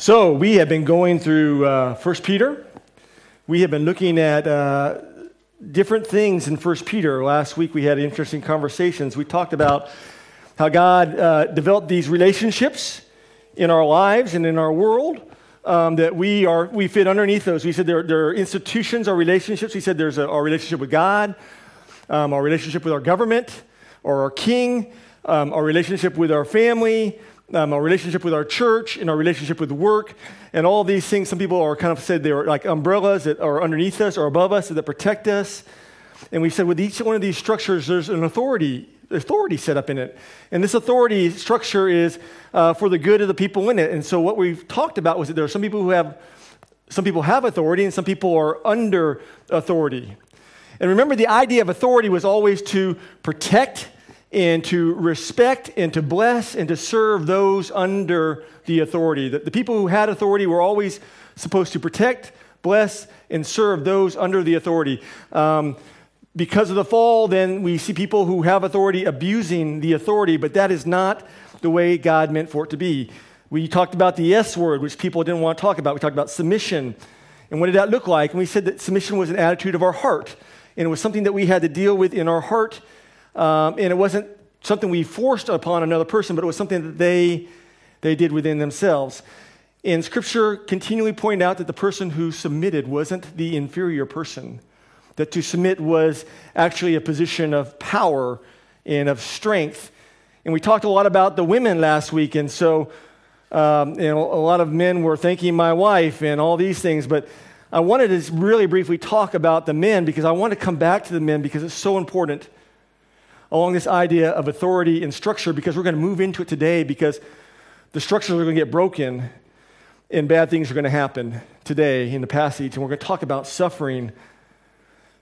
So, we have been going through uh, 1 Peter. We have been looking at uh, different things in 1 Peter. Last week we had interesting conversations. We talked about how God uh, developed these relationships in our lives and in our world. Um, that we are we fit underneath those. We said there, there are institutions, our relationships. We said there's a, our relationship with God, um, our relationship with our government or our king, um, our relationship with our family, um, our relationship with our church, and our relationship with work, and all these things. Some people are kind of said they're like umbrellas that are underneath us or above us that protect us. And we said with each one of these structures, there's an authority authority set up in it. And this authority structure is uh, for the good of the people in it. And so what we've talked about was that there are some people who have some people have authority and some people are under authority. And remember the idea of authority was always to protect and to respect and to bless and to serve those under the authority. The, the people who had authority were always supposed to protect, bless, and serve those under the authority. Um, because of the fall, then we see people who have authority abusing the authority, but that is not the way God meant for it to be. We talked about the S word, which people didn't want to talk about. We talked about submission. And what did that look like? And we said that submission was an attitude of our heart. And it was something that we had to deal with in our heart um, and it wasn't something we forced upon another person, but it was something that they, they did within themselves. And scripture continually pointed out that the person who submitted wasn't the inferior person, that to submit was actually a position of power and of strength. And we talked a lot about the women last week, and so um, know, a lot of men were thanking my wife and all these things, but I wanted to really briefly talk about the men because I want to come back to the men because it's so important along this idea of authority and structure because we're going to move into it today because the structures are going to get broken and bad things are going to happen today in the passage. And we're going to talk about suffering.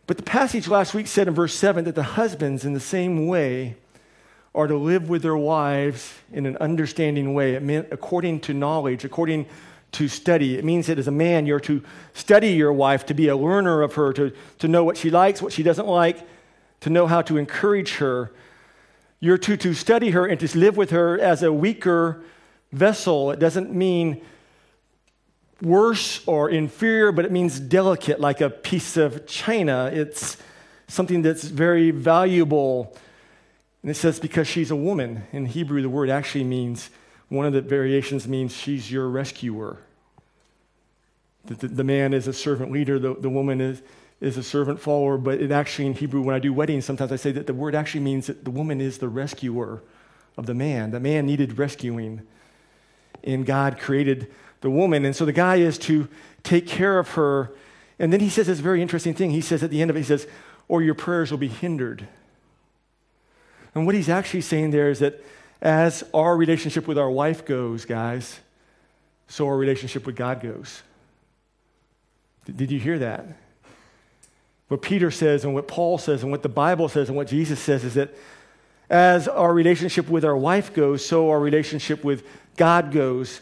But the passage last week said in verse 7 that the husbands, in the same way, are to live with their wives in an understanding way. It meant according to knowledge, according to study. It means that as a man, you're to study your wife, to be a learner of her, to, to know what she likes, what she doesn't like, to know how to encourage her. You're to, to study her and to live with her as a weaker vessel. It doesn't mean worse or inferior, but it means delicate, like a piece of china. It's something that's very valuable. And it says because she's a woman. In Hebrew, the word actually means, one of the variations means she's your rescuer. The, the, the man is a servant leader, the, the woman is, is a servant follower, but it actually in Hebrew, when I do weddings, sometimes I say that the word actually means that the woman is the rescuer of the man. The man needed rescuing, and God created the woman. And so the guy is to take care of her. And then he says this very interesting thing. He says at the end of it, he says, or your prayers will be hindered. And what he's actually saying there is that as our relationship with our wife goes, guys, so our relationship with God goes. Did you hear that? What Peter says and what Paul says and what the Bible says and what Jesus says is that as our relationship with our wife goes, so our relationship with God goes.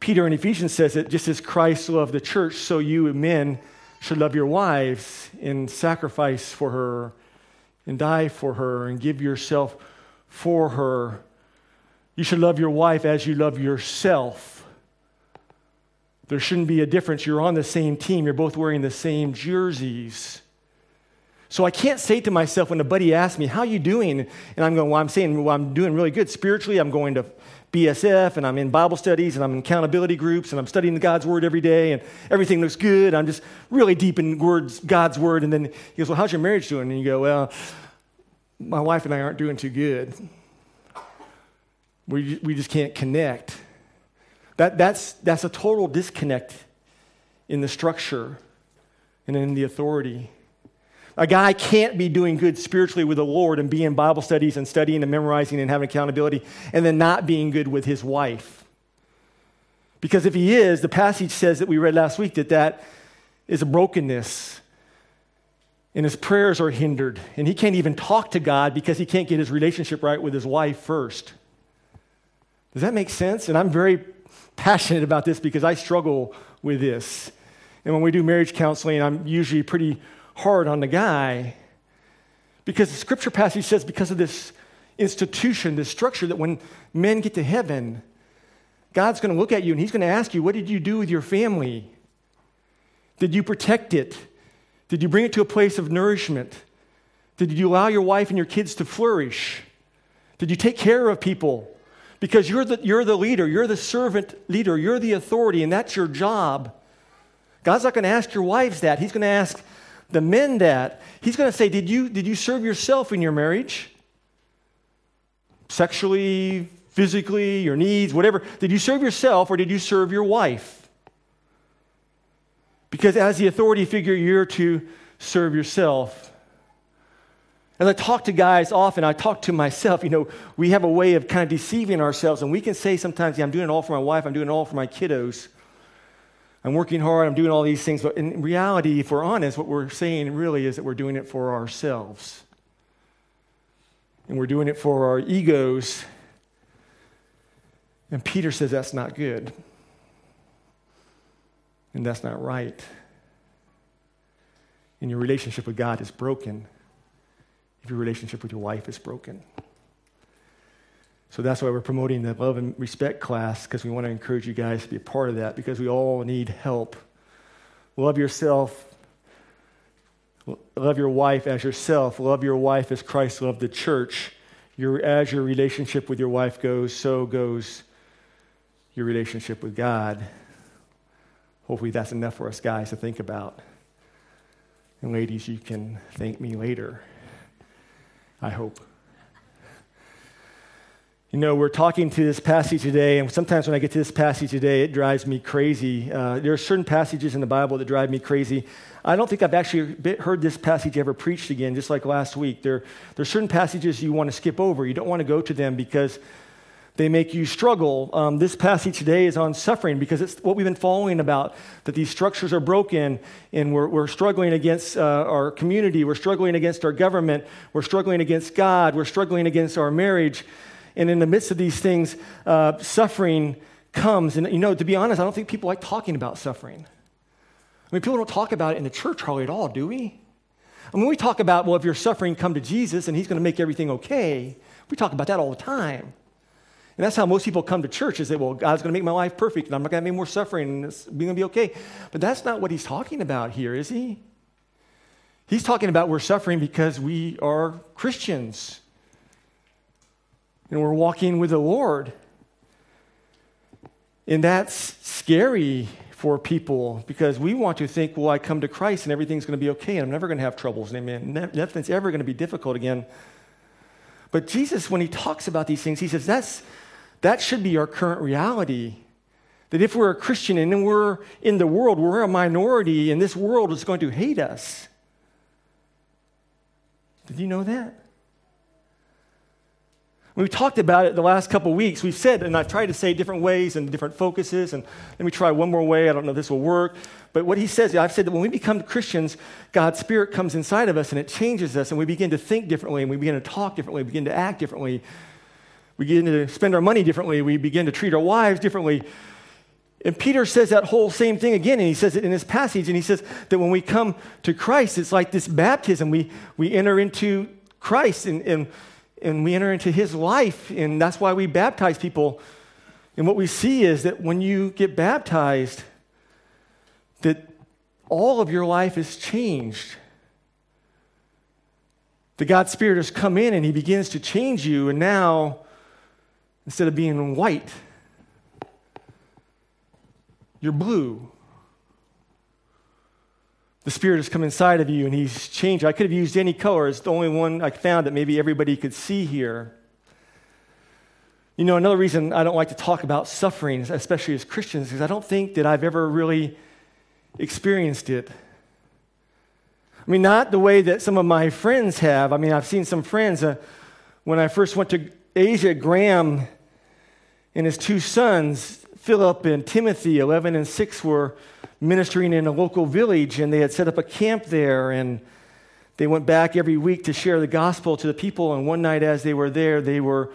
Peter in Ephesians says that just as Christ loved the church, so you men should love your wives and sacrifice for her and die for her and give yourself for her. You should love your wife as you love yourself. There shouldn't be a difference. You're on the same team, you're both wearing the same jerseys. So I can't say to myself when a buddy asks me, How you doing? And I'm going, Well, I'm saying, Well, I'm doing really good. Spiritually, I'm going to BSF and I'm in Bible studies and I'm in accountability groups and I'm studying God's Word every day and everything looks good. I'm just really deep in words, God's Word. And then he goes, Well, how's your marriage doing? And you go, Well, my wife and I aren't doing too good. We, we just can't connect. That, that's, that's a total disconnect in the structure and in the authority. A guy can't be doing good spiritually with the Lord and be in Bible studies and studying and memorizing and having accountability and then not being good with his wife. Because if he is, the passage says that we read last week that that is a brokenness and his prayers are hindered and he can't even talk to God because he can't get his relationship right with his wife first. Does that make sense? And I'm very passionate about this because I struggle with this. And when we do marriage counseling, I'm usually pretty hard on the guy because the scripture passage says because of this institution, this structure, that when men get to heaven, God's going to look at you and He's going to ask you, What did you do with your family? Did you protect it? Did you bring it to a place of nourishment? Did you allow your wife and your kids to flourish? Did you take care of people? Because you're the, you're the leader, you're the servant leader, you're the authority, and that's your job. God's not going to ask your wives that. He's going to ask the men that. He's going to say, did you, did you serve yourself in your marriage? Sexually, physically, your needs, whatever. Did you serve yourself or did you serve your wife? Because as the authority figure, you're to serve yourself. As I talk to guys often, I talk to myself. You know, we have a way of kind of deceiving ourselves, and we can say sometimes, yeah, I'm doing it all for my wife, I'm doing it all for my kiddos. I'm working hard, I'm doing all these things. But in reality, if we're honest, what we're saying really is that we're doing it for ourselves. And we're doing it for our egos. And Peter says that's not good. And that's not right. And your relationship with God is broken if your relationship with your wife is broken. So that's why we're promoting the love and respect class because we want to encourage you guys to be a part of that because we all need help. Love yourself. Love your wife as yourself. Love your wife as Christ loved the church. Your, as your relationship with your wife goes, so goes your relationship with God. Hopefully, that's enough for us guys to think about. And ladies, you can thank me later. I hope. You know, we're talking to this passage today, and sometimes when I get to this passage today, it drives me crazy. Uh, there are certain passages in the Bible that drive me crazy. I don't think I've actually heard this passage ever preached again, just like last week. There, there are certain passages you want to skip over. You don't want to go to them because they make you struggle. Um, this passage today is on suffering because it's what we've been following about that these structures are broken and we're, we're struggling against uh, our community, we're struggling against our government, we're struggling against God, we're struggling against our marriage. And in the midst of these things, uh, suffering comes. And, you know, to be honest, I don't think people like talking about suffering. I mean, people don't talk about it in the church hardly at all, do we? I mean, we talk about, well, if you're suffering, come to Jesus and he's going to make everything okay. We talk about that all the time. And that's how most people come to church is that, well, God's going to make my life perfect and I'm not going to have any more suffering and it's going to be okay. But that's not what he's talking about here, is he? He's talking about we're suffering because we are Christians and we're walking with the Lord. And that's scary for people because we want to think, well, I come to Christ and everything's going to be okay and I'm never going to have troubles. Amen. Nothing's ever going to be difficult again. But Jesus, when he talks about these things, he says that's that should be our current reality. That if we're a Christian and we're in the world, we're a minority, and this world is going to hate us. Did you know that? We talked about it the last couple weeks. We've said, and I've tried to say different ways and different focuses, and let me try one more way. I don't know if this will work. But what he says, I've said that when we become Christians, God's Spirit comes inside of us and it changes us, and we begin to think differently, and we begin to talk differently, we begin to act differently, we begin to spend our money differently. We begin to treat our wives differently. And Peter says that whole same thing again, and he says it in this passage, and he says that when we come to Christ, it's like this baptism. We, we enter into Christ and, and, and we enter into his life, and that's why we baptize people. And what we see is that when you get baptized, that all of your life is changed. The God Spirit has come in and he begins to change you, and now Instead of being white, you're blue. The Spirit has come inside of you and He's changed. I could have used any color. It's the only one I found that maybe everybody could see here. You know, another reason I don't like to talk about suffering, especially as Christians, is I don't think that I've ever really experienced it. I mean, not the way that some of my friends have. I mean, I've seen some friends. Uh, when I first went to Asia, Graham and his two sons, Philip and Timothy, 11 and 6, were ministering in a local village, and they had set up a camp there, and they went back every week to share the gospel to the people. And one night, as they were there, they were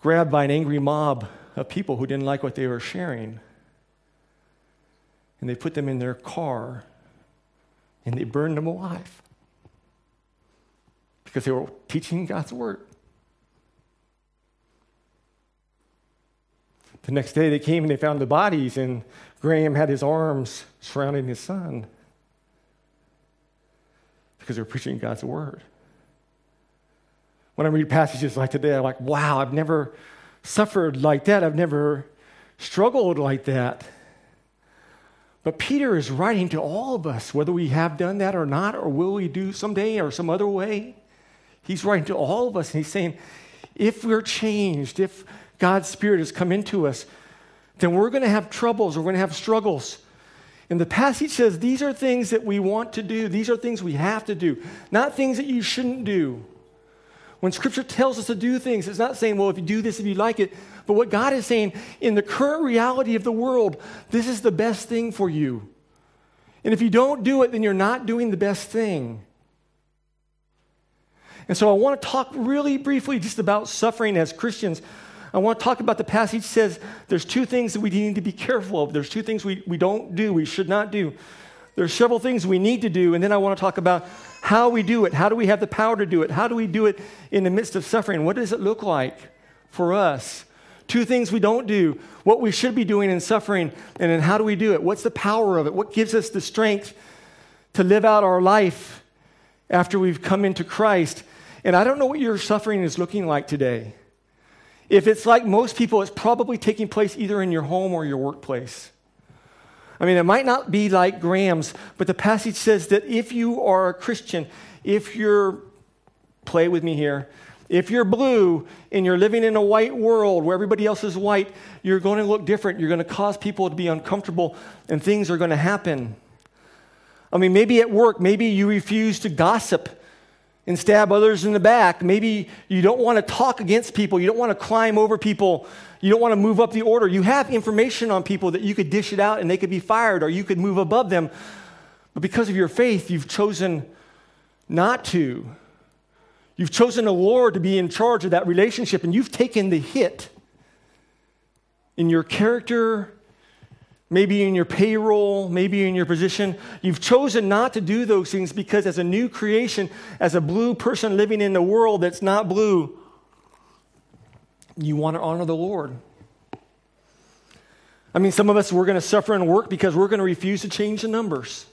grabbed by an angry mob of people who didn't like what they were sharing. And they put them in their car and they burned them alive because they were teaching God's word. The next day they came and they found the bodies, and Graham had his arms surrounding his son because they were preaching God's word. When I read passages like today, I'm like, wow, I've never suffered like that. I've never struggled like that. But Peter is writing to all of us, whether we have done that or not, or will we do someday or some other way. He's writing to all of us, and he's saying, if we're changed, if God's Spirit has come into us, then we're going to have troubles, we're going to have struggles. And the passage says these are things that we want to do, these are things we have to do, not things that you shouldn't do. When Scripture tells us to do things, it's not saying, well, if you do this, if you like it, but what God is saying, in the current reality of the world, this is the best thing for you. And if you don't do it, then you're not doing the best thing. And so I want to talk really briefly just about suffering as Christians. I want to talk about the passage says there's two things that we need to be careful of. There's two things we, we don't do, we should not do. There's several things we need to do, and then I want to talk about how we do it. How do we have the power to do it? How do we do it in the midst of suffering? What does it look like for us? Two things we don't do, what we should be doing in suffering, and then how do we do it? What's the power of it? What gives us the strength to live out our life after we've come into Christ? And I don't know what your suffering is looking like today. If it's like most people, it's probably taking place either in your home or your workplace. I mean, it might not be like Graham's, but the passage says that if you are a Christian, if you're, play with me here, if you're blue and you're living in a white world where everybody else is white, you're going to look different. You're going to cause people to be uncomfortable and things are going to happen. I mean, maybe at work, maybe you refuse to gossip and stab others in the back. Maybe you don't want to talk against people. You don't want to climb over people. You don't want to move up the order. You have information on people that you could dish it out and they could be fired or you could move above them. But because of your faith, you've chosen not to. You've chosen the Lord to be in charge of that relationship and you've taken the hit in your character maybe in your payroll, maybe in your position. You've chosen not to do those things because, as a new creation, as a blue person living in a world that's not blue, you want to honor the Lord. I mean, some of us, we're going to suffer in work because we're going to refuse to change the numbers.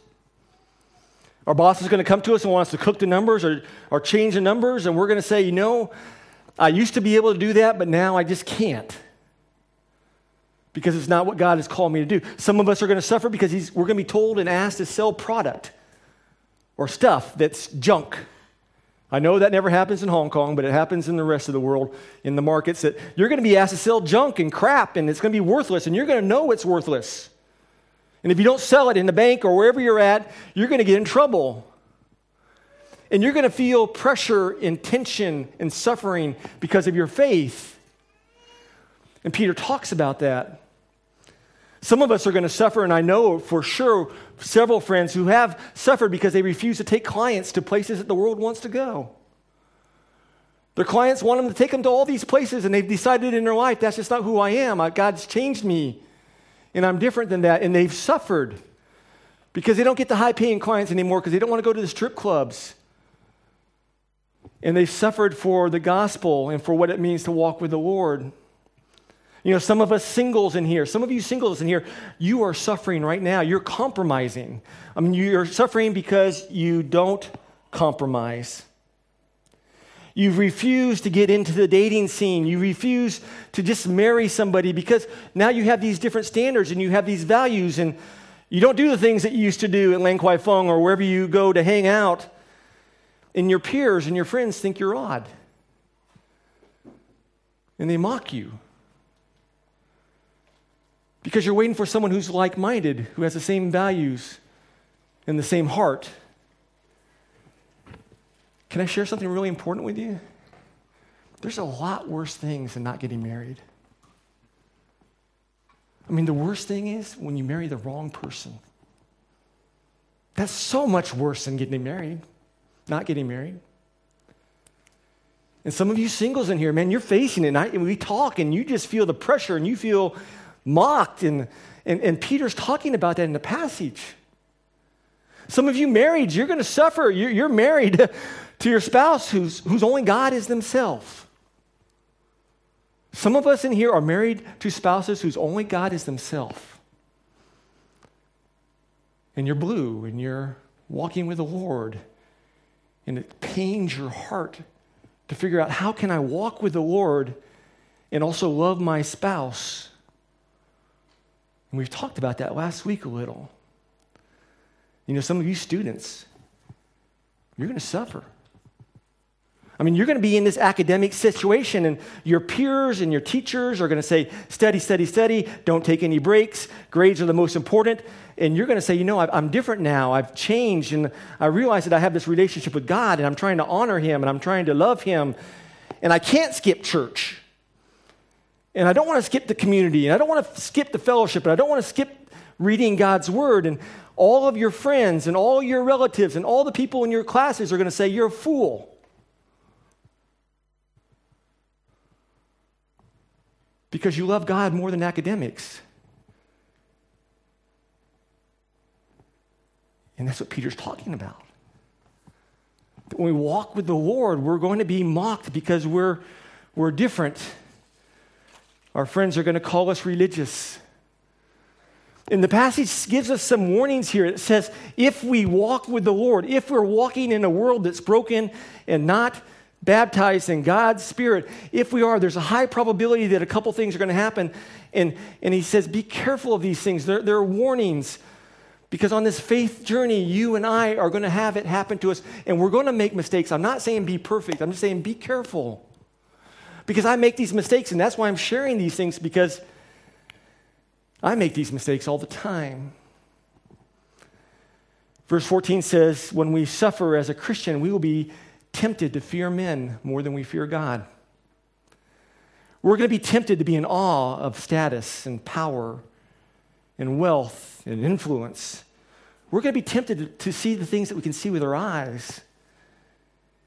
Our boss is going to come to us and want us to cook the numbers or, or change the numbers, and we're going to say, you know, I used to be able to do that, but now I just can't because it's not what God has called me to do. Some of us are going to suffer because we're going to be told and asked to sell product or stuff that's junk. I know that never happens in Hong Kong, but it happens in the rest of the world in the markets that you're going to be asked to sell junk and crap and it's going to be worthless and you're going to know it's worthless. And if you don't sell it in the bank or wherever you're at, you're going to get in trouble. And you're going to feel pressure and tension and suffering because of your faith. And Peter talks about that. Some of us are going to suffer, and I know for sure several friends who have suffered because they refuse to take clients to places that the world wants to go. Their clients want them to take them to all these places, and they've decided in their life that's just not who I am. God's changed me, and I'm different than that. And they've suffered because they don't get the high paying clients anymore because they don't want to go to the strip clubs. And they've suffered for the gospel and for what it means to walk with the Lord. You know, some of us singles in here, some of you singles in here, you are suffering right now. You're compromising. I mean, you're suffering because you don't compromise. You've refused to get into the dating scene. You refuse to just marry somebody because now you have these different standards and you have these values, and you don't do the things that you used to do at Lan Kwai Fong or wherever you go to hang out. And your peers and your friends think you're odd. And they mock you because you're waiting for someone who's like minded, who has the same values and the same heart. Can I share something really important with you? There's a lot worse things than not getting married. I mean, the worst thing is when you marry the wrong person. That's so much worse than getting married, not getting married. And some of you singles in here, man, you're facing it. And, we talk, and you just feel the pressure, and you feel mocked. And, and, and Peter's talking about that in the passage. Some of you married, you're going to suffer. You're, you're married to your spouse whose, whose only God is themselves. Some of us in here are married to spouses whose only God is themselves. And you're blue and you're walking with the Lord. And it pains your heart to figure out how can I walk with the Lord and also love my spouse? And we've talked about that last week a little. You know, some of you students, you're going to suffer. I mean, you're going to be in this academic situation, and your peers and your teachers are going to say, study, study, study, don't take any breaks, grades are the most important. And you're going to say, you know, I'm different now, I've changed, and I realize that I have this relationship with God, and I'm trying to honor Him, and I'm trying to love Him, and I can't skip church. And I don't want to skip the community, and I don't want to skip the fellowship, and I don't want to skip reading God's Word. And all of your friends, and all your relatives, and all the people in your classes are going to say, you're a fool. because you love God more than academics. And that's what Peter's talking about. That when we walk with the Lord, we're going to be mocked because we're, we're different. Our friends are going to call us religious. And the passage gives us some warnings here. It says, if we walk with the Lord, if we're walking in a world that's broken and not baptized in God's Spirit, if we are, there's a high probability that a couple things are going to happen. And, and he says, be careful of these things. There, there are warnings because on this faith journey, you and I are going to have it happen to us, and we're going to make mistakes. I'm not saying be perfect, I'm just saying be careful. Because I make these mistakes, and that's why I'm sharing these things because I make these mistakes all the time. Verse 14 says, When we suffer as a Christian, we will be tempted to fear men more than we fear God. We're going to be tempted to be in awe of status and power and wealth and influence. We're going to be tempted to, see the things that we can see with our eyes.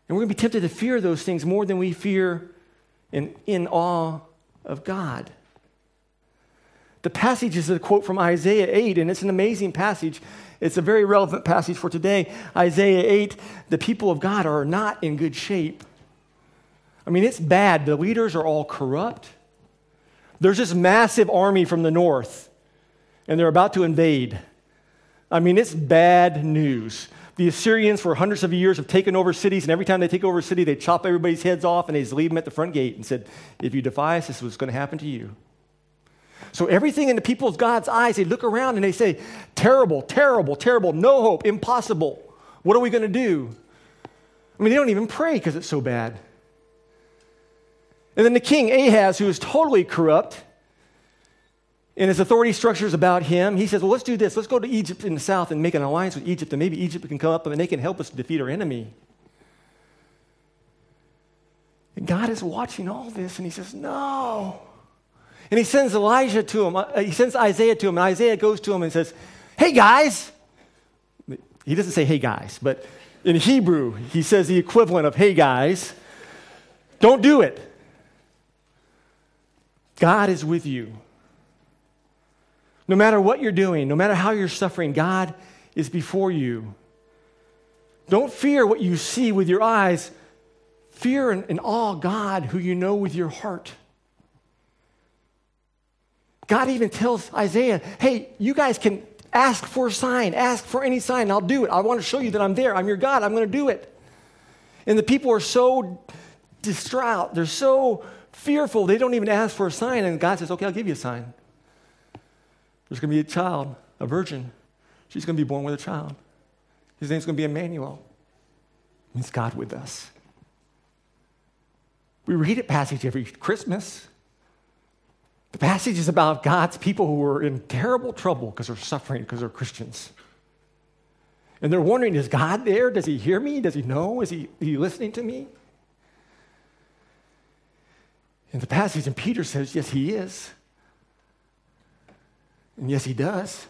And we're going to be tempted to fear those things more than we fear and in awe of God. The passage is a quote from Isaiah 8, and it's an amazing passage. It's a very relevant passage for today. Isaiah 8, the people of God are not in good shape. I mean, it's bad. The leaders are all corrupt. There's this massive army from the north, and they're about to invade. I mean, it's bad news. The Assyrians, for hundreds of years, have taken over cities, and every time they take over a city, they chop everybody's heads off and they just leave them at the front gate and said, If you defy us, this is what's going to happen to you. So everything in the people of God's eyes, they look around and they say, terrible, terrible, terrible, no hope, impossible. What are we going to do? I mean, they don't even pray because it's so bad. And then the king, Ahaz, who is totally corrupt, and his authority structure is about him, he says, Well, let's do this. Let's go to Egypt in the south and make an alliance with Egypt, and maybe Egypt can come up and they can help us defeat our enemy. And God is watching all this, and he says, No. And he sends Elijah to him. Uh, he sends Isaiah to him. And Isaiah goes to him and says, Hey, guys. He doesn't say, Hey, guys, but in Hebrew, he says the equivalent of, Hey, guys. Don't do it. God is with you. No matter what you're doing, no matter how you're suffering, God is before you. Don't fear what you see with your eyes. Fear and, and awe God who you know with your heart. God even tells Isaiah, hey, you guys can ask for a sign, ask for any sign, I'll do it. I want to show you that I'm there. I'm your God. I'm going to do it. And the people are so distraught. They're so fearful. They don't even ask for a sign. And God says, okay, I'll give you a sign. There's going to be a child, a virgin. She's going to be born with a child. His name's going to be Emmanuel. It means God with us. We read it passage every Christmas. The passage is about God's people who are in terrible trouble because they're suffering because they're Christians. And they're wondering, is God there? Does he hear me? Does he know? Is he, is he listening to me? And the passage in Peter says, yes, he is. And yes, he does.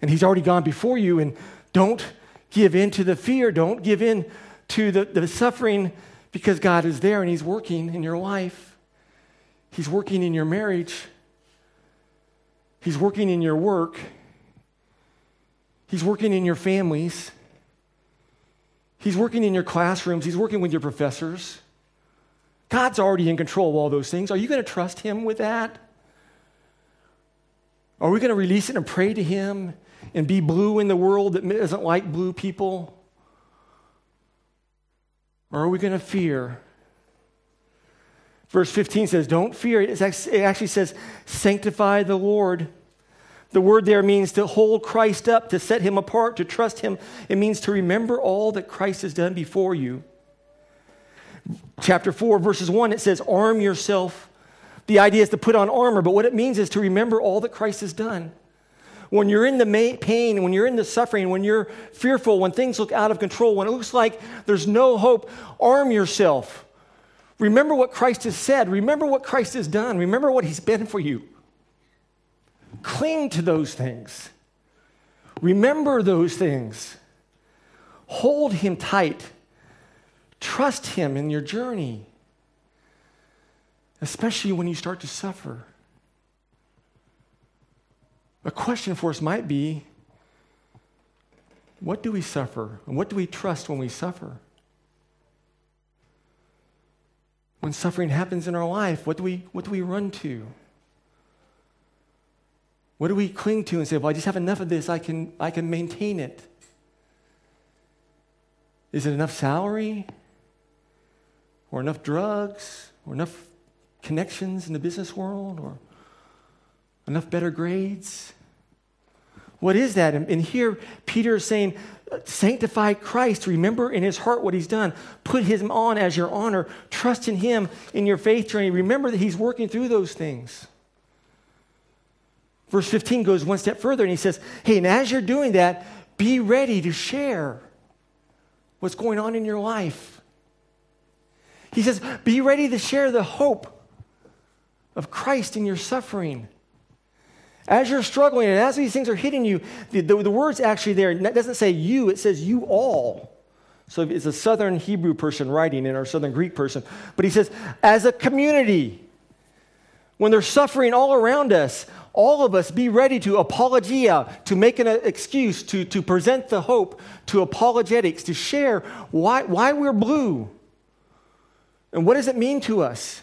And he's already gone before you. And don't give in to the fear. Don't give in to the, the suffering because God is there and he's working in your life. He's working in your marriage. He's working in your work. He's working in your families. He's working in your classrooms. He's working with your professors. God's already in control of all those things. Are you going to trust Him with that? Are we going to release it and pray to Him and be blue in the world that doesn't like blue people? Or are we going to fear? Verse 15 says, Don't fear. It actually says, Sanctify the Lord. The word there means to hold Christ up, to set him apart, to trust him. It means to remember all that Christ has done before you. Chapter 4, verses 1, it says, Arm yourself. The idea is to put on armor, but what it means is to remember all that Christ has done. When you're in the pain, when you're in the suffering, when you're fearful, when things look out of control, when it looks like there's no hope, arm yourself. Remember what Christ has said. Remember what Christ has done. Remember what he's been for you. Cling to those things. Remember those things. Hold him tight. Trust him in your journey, especially when you start to suffer. A question for us might be what do we suffer? And what do we trust when we suffer? When suffering happens in our life, what do we, what do we run to? What do we cling to and say, well, I just have enough of this, I can, I can maintain it? Is it enough salary? Or enough drugs? Or enough connections in the business world? Or enough better grades? What is that? And, here, Peter is saying, sanctify Christ. Remember in his heart what he's done. Put him on as your honor. Trust in him in your faith journey. Remember that he's working through those things. Verse 15 goes one step further and he says, Hey, and as you're doing that, be ready to share what's going on in your life. He says, Be ready to share the hope of Christ in your suffering. As you're struggling and as these things are hitting you, the, the, the words actually there, it doesn't say you, it says you all. So it's a Southern Hebrew person writing in our Southern Greek person. But he says, as a community, when they're suffering all around us, all of us be ready to apologia, to make an excuse, to, to present the hope, to apologetics, to share why, why we're blue. And what does it mean to us?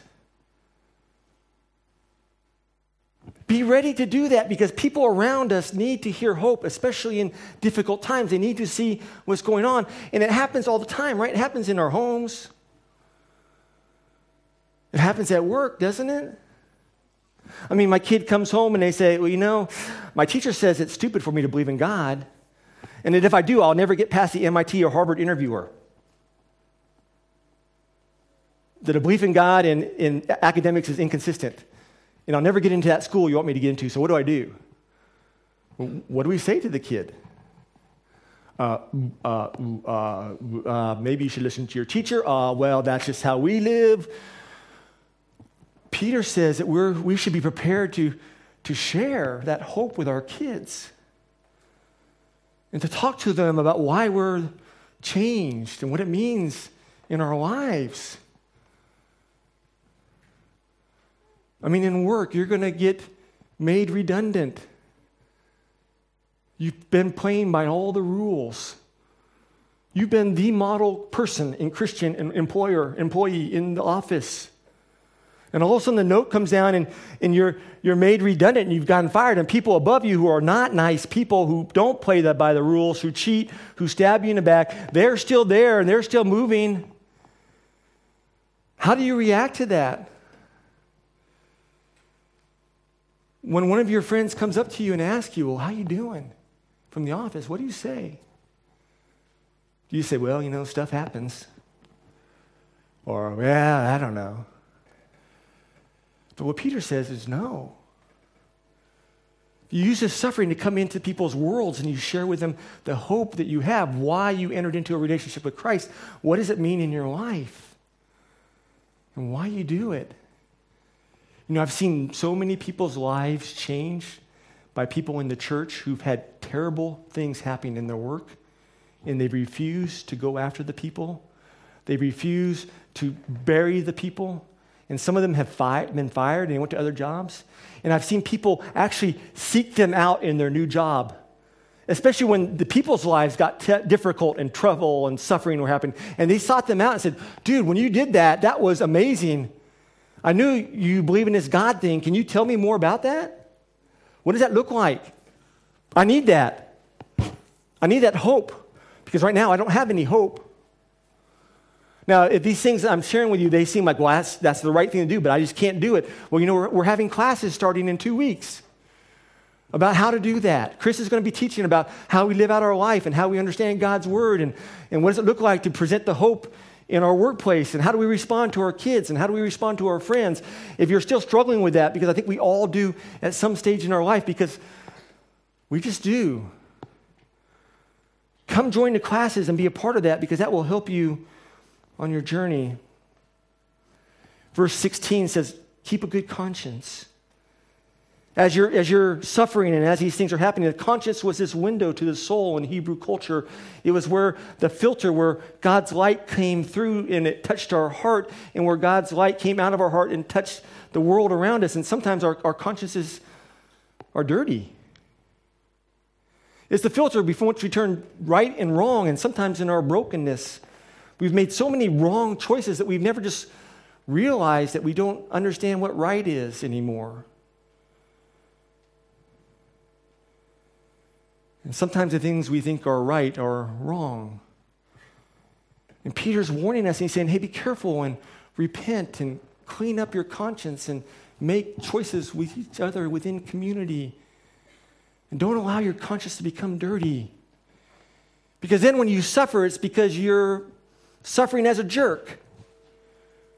Be ready to do that because people around us need to hear hope, especially in difficult times. They need to see what's going on. And it happens all the time, right? It happens in our homes, it happens at work, doesn't it? I mean, my kid comes home and they say, Well, you know, my teacher says it's stupid for me to believe in God, and that if I do, I'll never get past the MIT or Harvard interviewer. That a belief in God and in academics is inconsistent. And I'll never get into that school you want me to get into, so what do I do? What do we say to the kid? Uh, uh, uh, uh maybe you should listen to your teacher. Uh, well, that's just how we live. Peter says that we're, we should be prepared to, to share that hope with our kids and to talk to them about why we're changed and what it means in our lives. I mean, in work, you're going to get made redundant. You've been playing by all the rules. You've been the model person in Christian employer, employee in the office. And all of a sudden the note comes down and, and you're, you're made redundant and you've gotten fired. And people above you who are not nice, people who don't play that by the rules, who cheat, who stab you in the back, they're still there and they're still moving. How do you react to that? When one of your friends comes up to you and asks you, well, how you doing from the office, what do you say? Do you say, well, you know, stuff happens? Or, yeah, I don't know. But what Peter says is no. You use this suffering to come into people's worlds and you share with them the hope that you have, why you entered into a relationship with Christ. What does it mean in your life? And why you do it. You know, I've seen so many people's lives change by people in the church who've had terrible things happen in their work, and they refuse to go after the people. They refuse to bury the people and some of them have fi- been fired and they went to other jobs. And I've seen people actually seek them out in their new job, especially when the people's lives got te- difficult and trouble and suffering were happening. And they sought them out and said, Dude, when you did that, that was amazing. I knew you believe in this God thing. Can you tell me more about that? What does that look like? I need that. I need that hope because right now I don't have any hope. Now, if these things I'm sharing with you, they seem like, well, that's, that's the right thing to do, but I just can't do it. Well, you know, we're, we're having classes starting in two weeks about how to do that. Chris is going to be teaching about how we live out our life and how we understand God's word and, and what does it look like to present the hope in our workplace and how do we respond to our kids and how do we respond to our friends. If you're still struggling with that, because I think we all do at some stage in our life, because we just do. Come join the classes and be a part of that because that will help you on your journey. Verse 16 says, Keep a good conscience. As you're, as you're suffering and as these things are happening, the conscience was this window to the soul in Hebrew culture. It was where the filter, where God's light came through and it touched our heart, and where God's light came out of our heart and touched the world around us. And sometimes our, our consciences are dirty. It's the filter before which we turn right and wrong, and sometimes in our brokenness, we've made so many wrong choices that we've never just realized that we don't understand what right is anymore. And sometimes the things we think are right are wrong. And Peter's warning us, and he's saying, hey, be careful and repent and clean up your conscience and make choices with each other within community. And don't allow your conscience to become dirty. Because then when you suffer, it's because you're suffering as a jerk,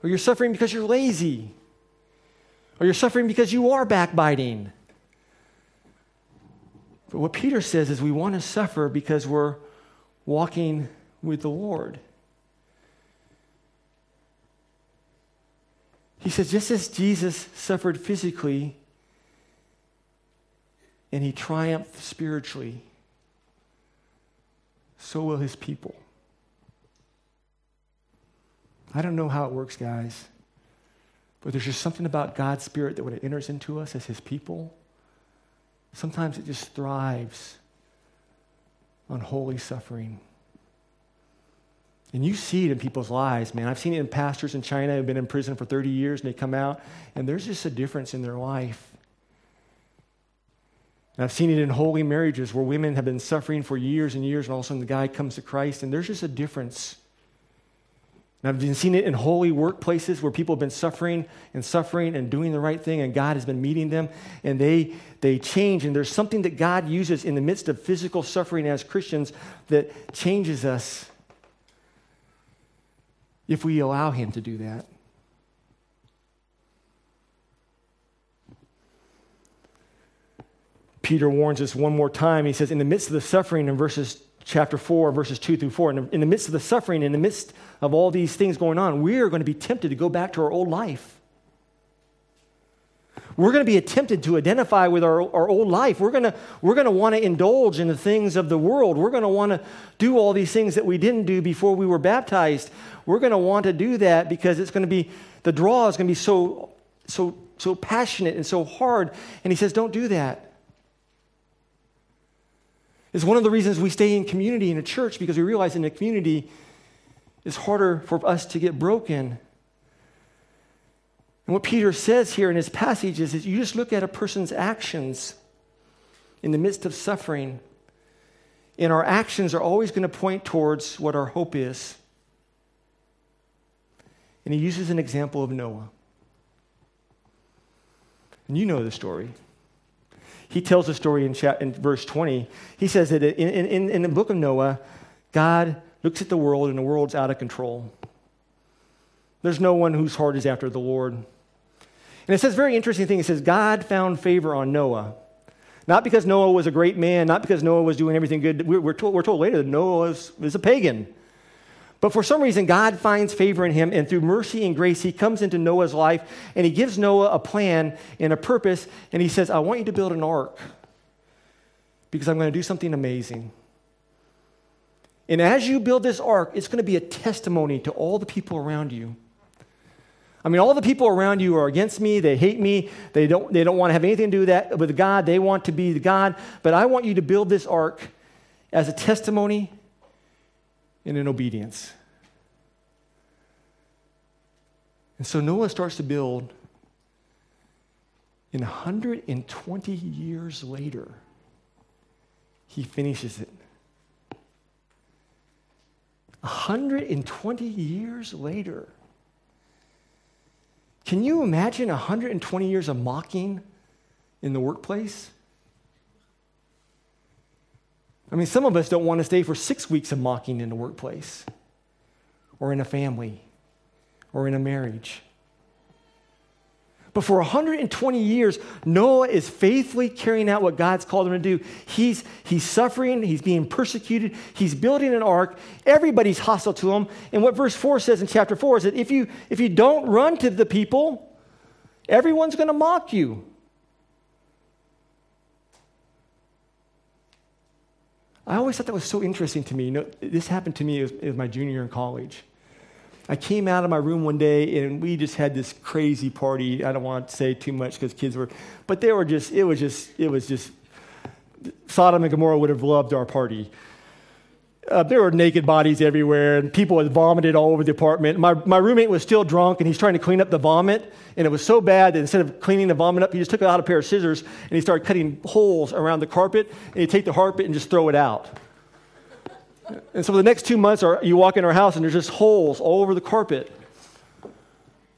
or you're suffering because you're lazy, or you're suffering because you are backbiting. But what Peter says is we want to suffer because we're walking with the Lord. He says, just as Jesus suffered physically and he triumphed spiritually, so will his people. I don't know how it works, guys, but there's just something about God's Spirit that when it enters into us as his people, Sometimes it just thrives on holy suffering. And you see it in people's lives, man. I've seen it in pastors in China who've been in prison for 30 years and they come out, and there's just a difference in their life. And I've seen it in holy marriages where women have been suffering for years and years, and all of a sudden the guy comes to Christ, and there's just a difference and I've been seeing it in holy workplaces where people have been suffering and suffering and doing the right thing, and God has been meeting them, and they, they change. And there's something that God uses in the midst of physical suffering as Christians that changes us if we allow Him to do that. Peter warns us one more time. He says, in the midst of the suffering in verses chapter 4, verses 2 through 4, in the, in the midst of the suffering, in the midst of all these things going on, we are going to be tempted to go back to our old life. We're going to be tempted to identify with our, our old life. We're going to, we're going to want to indulge in the things of the world. We're going to want to do all these things that we didn't do before we were baptized. We're going to want to do that because it's going to be, the draw is going to be so, so, so passionate and so hard. And he says, don't do that. It's one of the reasons we stay in community in a church because we realize in a community it's harder for us to get broken. And what Peter says here in his passage is that you just look at a person's actions in the midst of suffering, and our actions are always going to point towards what our hope is. And he uses an example of Noah. And you know the story he tells a story in, chat, in verse 20. He says that in, in, in the book of Noah, God looks at the world and the world's out of control. There's no one whose heart is after the Lord. And it says very interesting thing. It says, God found favor on Noah. Not because Noah was a great man, not because Noah was doing everything good. We're, we're, told, we're told later that Noah was, was a pagan. But for some reason, God finds favor in him, and through mercy and grace, he comes into Noah's life and he gives Noah a plan and a purpose, and he says, I want you to build an ark because I'm going to do something amazing. And as you build this ark, it's going to be a testimony to all the people around you. I mean, all the people around you are against me. They hate me. They don't, they don't want to have anything to do with that with God. They want to be the God. But I want you to build this ark as a testimony and in obedience. And so Noah starts to build, and 120 years later, he finishes it. 120 years later. Can you imagine 120 years of mocking in the workplace? I mean, some of us don't want to stay for six weeks of mocking in the workplace, or in a family, or in a marriage. But for 120 years, Noah is faithfully carrying out what God's called him to do. He's, he's suffering, he's being persecuted, he's building an ark, everybody's hostile to him. And what verse 4 says in chapter 4 is that if you, if you don't run to the people, everyone's going to mock you. I always thought that was so interesting to me. You know, this happened to me as, as my junior year in college. I came out of my room one day and we just had this crazy party. I don't want to say too much because kids were, but they were just, it was just, it was just, Sodom and Gomorrah would have loved our party. Uh, there were naked bodies everywhere, and people had vomited all over the apartment. My, my roommate was still drunk, and he's trying to clean up the vomit. And it was so bad that instead of cleaning the vomit up, he just took out a pair of scissors and he started cutting holes around the carpet. And he'd take the carpet and just throw it out. And so for the next two months, are, you walk in our house and there's just holes all over the carpet.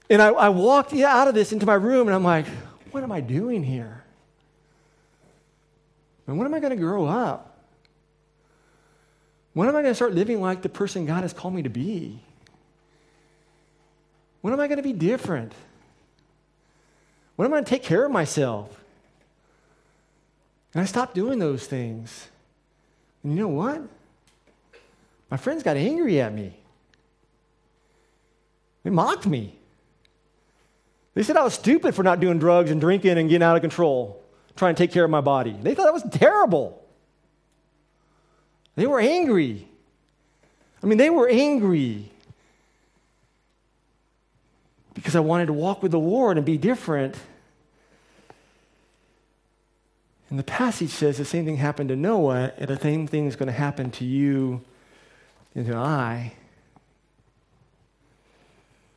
And I, I walked out of this into my room and I'm like, what am I doing here? And when am I going to grow up? When am I going to start living like the person God has called me to be? When am I going to be different? When am I going to take care of myself? And I stopped doing those things. And you know what? My friends got angry at me. They mocked me. They said I was stupid for not doing drugs and drinking and getting out of control, trying to take care of my body. They thought that was terrible. They were angry. I mean, they were angry because I wanted to walk with the Lord and be different. And the passage says the same thing happened to Noah, and the same thing is going to happen to you and to I.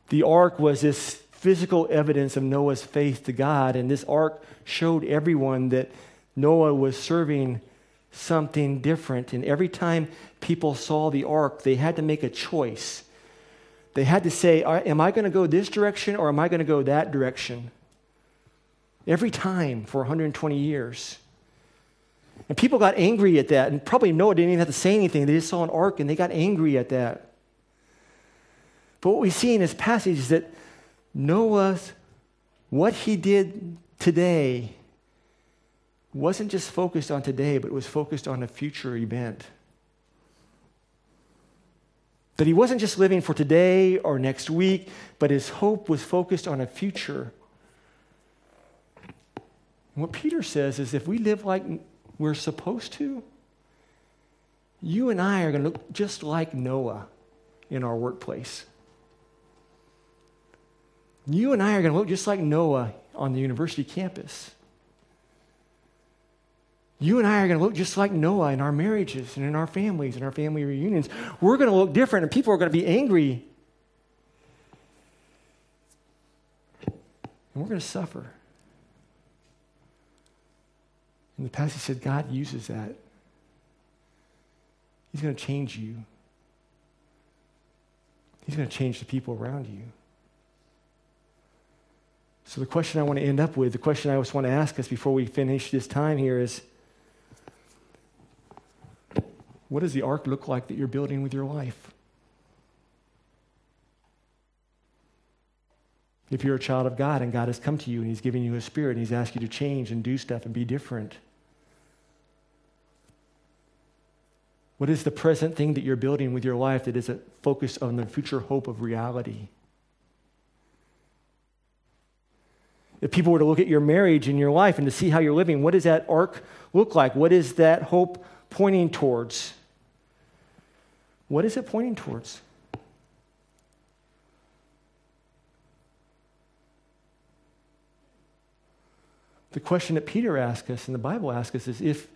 The ark was this physical evidence of Noah's faith to God, and this ark showed everyone that Noah was serving something different. And every time people saw the ark, they had to make a choice. They had to say, Am I going to go this direction or am I going to go that direction? Every time for 120 years. And people got angry at that. And probably Noah didn't even have to say anything. They just saw an ark and they got angry at that. But what we see in this passage is that Noah's, what he did today, wasn't just focused on today, but was focused on a future event. That he wasn't just living for today or next week, but his hope was focused on a future. And what Peter says is if we live like we're supposed to, you and I are going to look just like Noah in our workplace. You and I are going to look just like Noah on the university campus. You and I are going to look just like Noah in our marriages and in our families and our family reunions. We're going to look different, and people are going to be angry. And we're going to suffer. And the passage said God uses that. He's going to change you. He's going to change the people around you. So, the question I want to end up with, the question I just want to ask us before we finish this time here is what does the ark look like that you're building with your life? If you're a child of God and God has come to you and He's given you a spirit and He's asked you to change and do stuff and be different, what is the present thing that you're building with your life that is a focus on the future hope of reality? If people were to look at your marriage and your life and to see how you're living, what does that ark look like? What is that hope pointing towards? What is it pointing towards? The question that Peter asks us and the Bible asks us is if,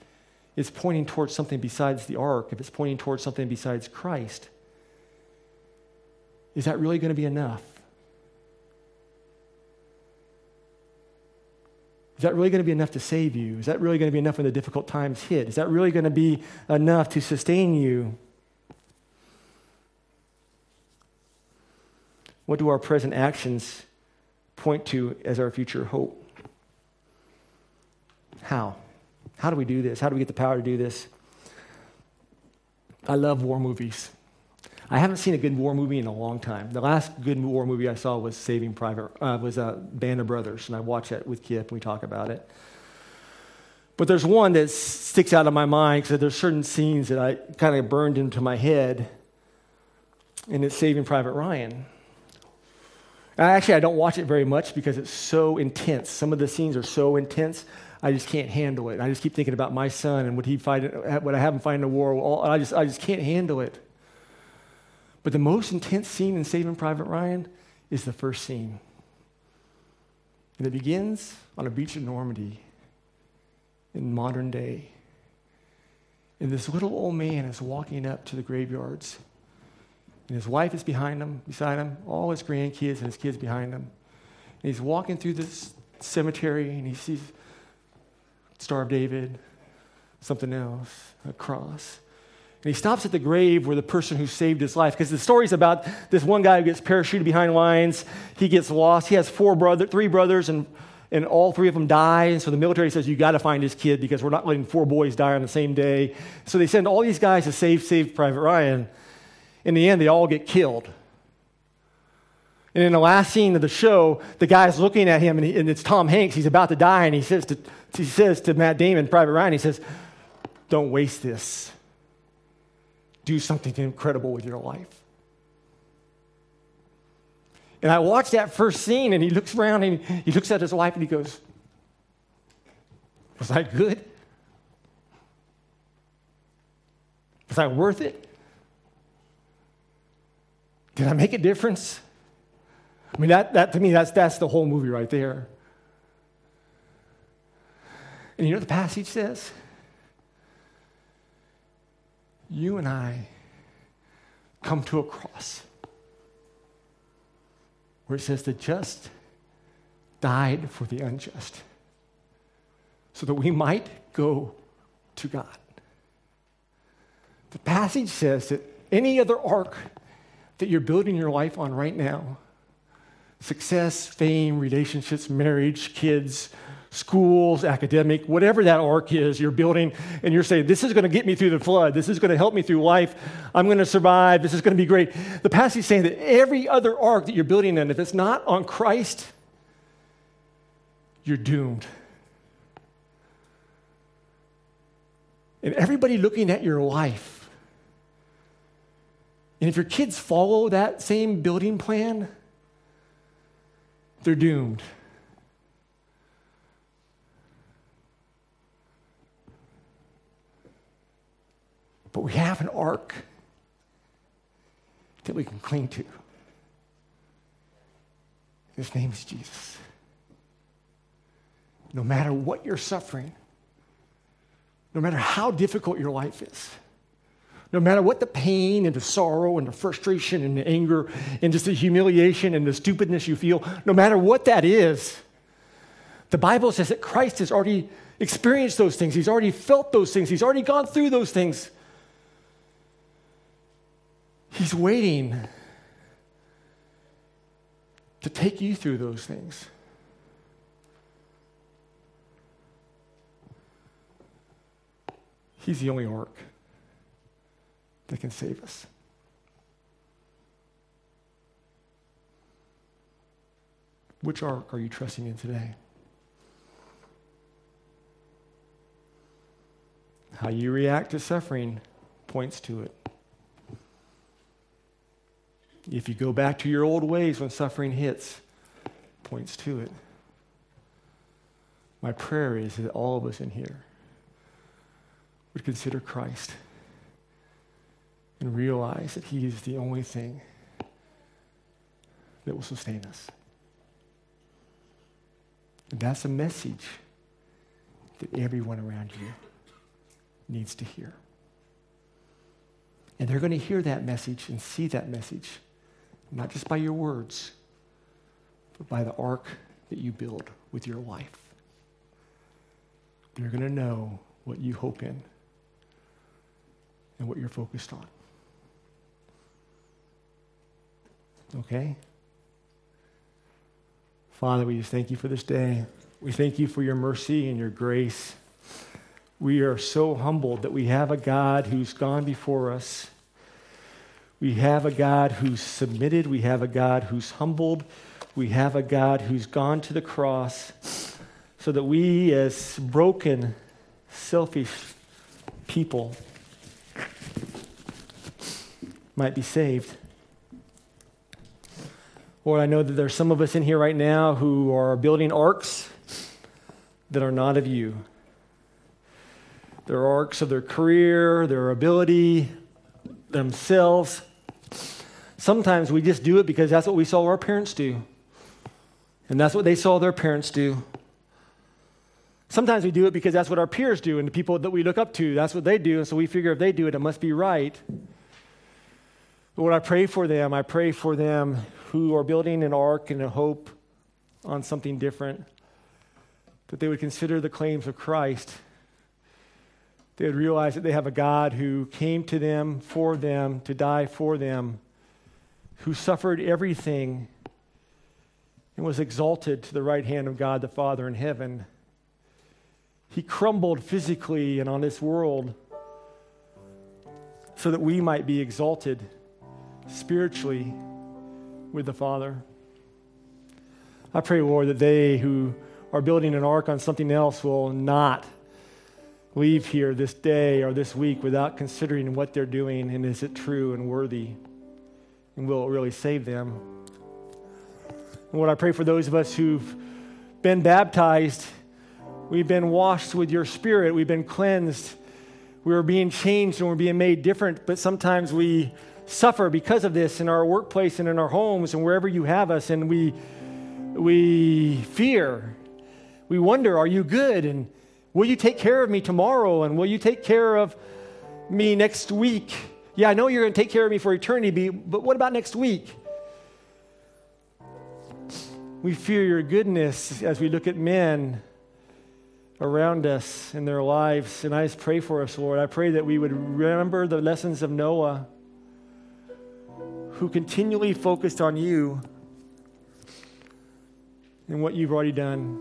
it's pointing towards something besides the ark, if it's pointing towards something besides Christ, is that really going to be enough? Is that really going to be enough to save you? Is that really going to be enough when the difficult times hit? Is that really going to be enough to sustain you? What do our present actions point to as our future hope? How? How do we do this? How do we get the power to do this? I love war movies. I haven't seen a good war movie in a long time. The last good war movie I saw was Saving Private, uh, was uh, Band of Brothers, and I watched that with Kip, and we talk about it. But there's one that sticks out of my mind because there's certain scenes that I kind of burned into my head, and it's Saving Private Ryan. Actually, I don't watch it very much because it's so intense. Some of the scenes are so intense, I just can't handle it. I just keep thinking about my son and what he fight, what I have him fight in a war. I just, I just can't handle it. But the most intense scene in Saving Private Ryan is the first scene. And it begins on a beach in Normandy in modern day. And this little old man is walking up to the graveyards. And his wife is behind him, beside him, all his grandkids and his kids behind him. And he's walking through this cemetery and he sees Star of David, something else, a cross. And he stops at the grave where the person who saved his life, because the story's about this one guy who gets parachuted behind lines. He gets lost. He has four brother, three brothers, and, and all three of them die. And so the military says, You got to find his kid because we're not letting four boys die on the same day. So they send all these guys to save, save Private Ryan. In the end, they all get killed. And in the last scene of the show, the guy's looking at him, and, he, and it's Tom Hanks. He's about to die, and he says to, he says to Matt Damon, Private Ryan, he says, Don't waste this do something incredible with your life. And I watched that first scene, and he looks around and he looks at his wife and he goes, Was I good? Was I worth it? Did I make a difference? I mean, that, that to me, that's, that's the whole movie right there. And you know what the passage says? you and I come to a cross where it says the just died for the unjust so that we might go to God. The passage says that any other ark that you're building your life on right now success, fame, relationships, marriage, kids, schools, academic, whatever that ark is you're building, and you're saying, This is going to get me through the flood. This is going to help me through life. I'm going to survive. This is going to be great. The passage is saying that every other ark that you're building in, if it's not on Christ, you're doomed. And everybody looking at your life, and if your kids follow that same building plan, they're doomed. But we have an ark that we can cling to. His name is Jesus. No matter what you're suffering, no matter how difficult your life is, no matter what the pain and the sorrow and the frustration and the anger and just the humiliation and the stupidness you feel, no matter what that is, the Bible says that Christ has already experienced those things. He's already felt those things. He's already gone through those things. He's waiting to take you through those things. He's the only ark that can save us. Which ark are you trusting in today? How you react to suffering points to it. If you go back to your old ways when suffering hits, points to it. My prayer is that all of us in here would consider Christ and realize that He is the only thing that will sustain us. And that's a message that everyone around you needs to hear. And they're going to hear that message and see that message, not just by your words, but by the ark that you build with your life. They're going to know what you hope in and what you're focused on. Okay? Father, we just thank you for this day. We thank you for your mercy and your grace. We are so humbled that we have a God who's gone before us. We have a God who's submitted. We have a God who's humbled. We have a God who's gone to the cross so that we, as broken, selfish people, might be saved. Lord, I know that there's some of us in here right now who are building arks that are not of you They're arks of their career, their ability, themselves. Sometimes we just do it because that's what we saw our parents do. And that's what they saw their parents do. Sometimes we do it because that's what our peers do and the people that we look up to, that's what they do. And so we figure if they do it, it must be right. Lord, I pray for them. I pray for them who are building an ark and a hope on something different, that they would consider the claims of Christ they would realize that they have a God who came to them for them to die for them, who suffered everything and was exalted to the right hand of God the Father in heaven. He crumbled physically and on this world so that we might be exalted spiritually with the Father. I pray, Lord, that they who are building an ark on something else will not leave here this day or this week without considering what they're doing and is it true and worthy and will it really save them. And what I pray for those of us who've been baptized, we've been washed with your spirit, we've been cleansed, we are being changed and we're being made different, but sometimes we suffer because of this in our workplace and in our homes and wherever you have us and we we fear. We wonder, are you good? And Will you take care of me tomorrow? And will you take care of me next week? Yeah, I know you're going to take care of me for eternity, but what about next week? We fear your goodness as we look at men around us in their lives. And I just pray for us, Lord. I pray that we would remember the lessons of Noah, who continually focused on you and what you've already done.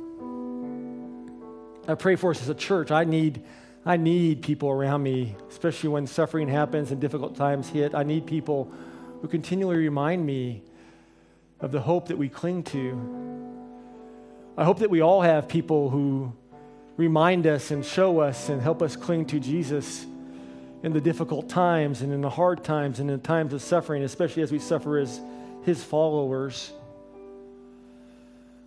I pray for us as a church. I need, I need people around me, especially when suffering happens and difficult times hit. I need people who continually remind me of the hope that we cling to. I hope that we all have people who remind us and show us and help us cling to Jesus in the difficult times and in the hard times and in times of suffering, especially as we suffer as his followers.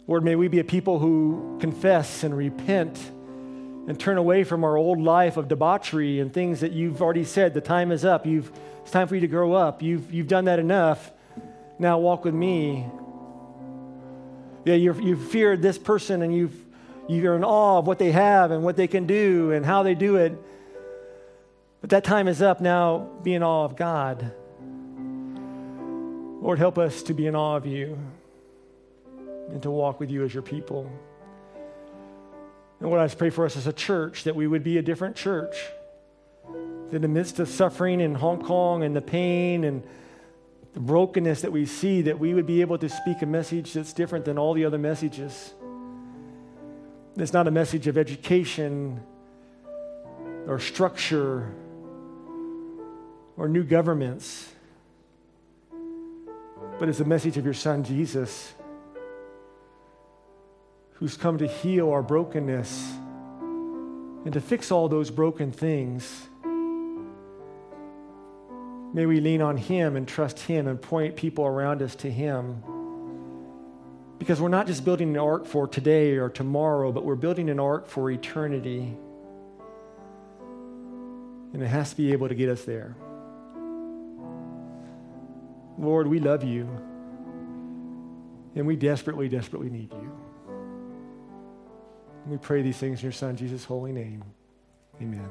Lord, may we be a people who confess and repent and turn away from our old life of debauchery and things that you've already said the time is up. You've, it's time for you to grow up. You've, you've done that enough. Now walk with me. Yeah, you you've feared this person and you've, you're in awe of what they have and what they can do and how they do it. But that time is up. Now be in awe of God. Lord, help us to be in awe of you and to walk with you as your people. And what I pray for us as a church, that we would be a different church. That in the midst of suffering in Hong Kong and the pain and the brokenness that we see, that we would be able to speak a message that's different than all the other messages. It's not a message of education or structure or new governments, but it's a message of your son, Jesus who's come to heal our brokenness and to fix all those broken things. May we lean on Him and trust Him and point people around us to Him. Because we're not just building an ark for today or tomorrow, but we're building an ark for eternity. And it has to be able to get us there. Lord, we love you. And we desperately, desperately need you. We pray these things in your Son, Jesus' holy name. Amen.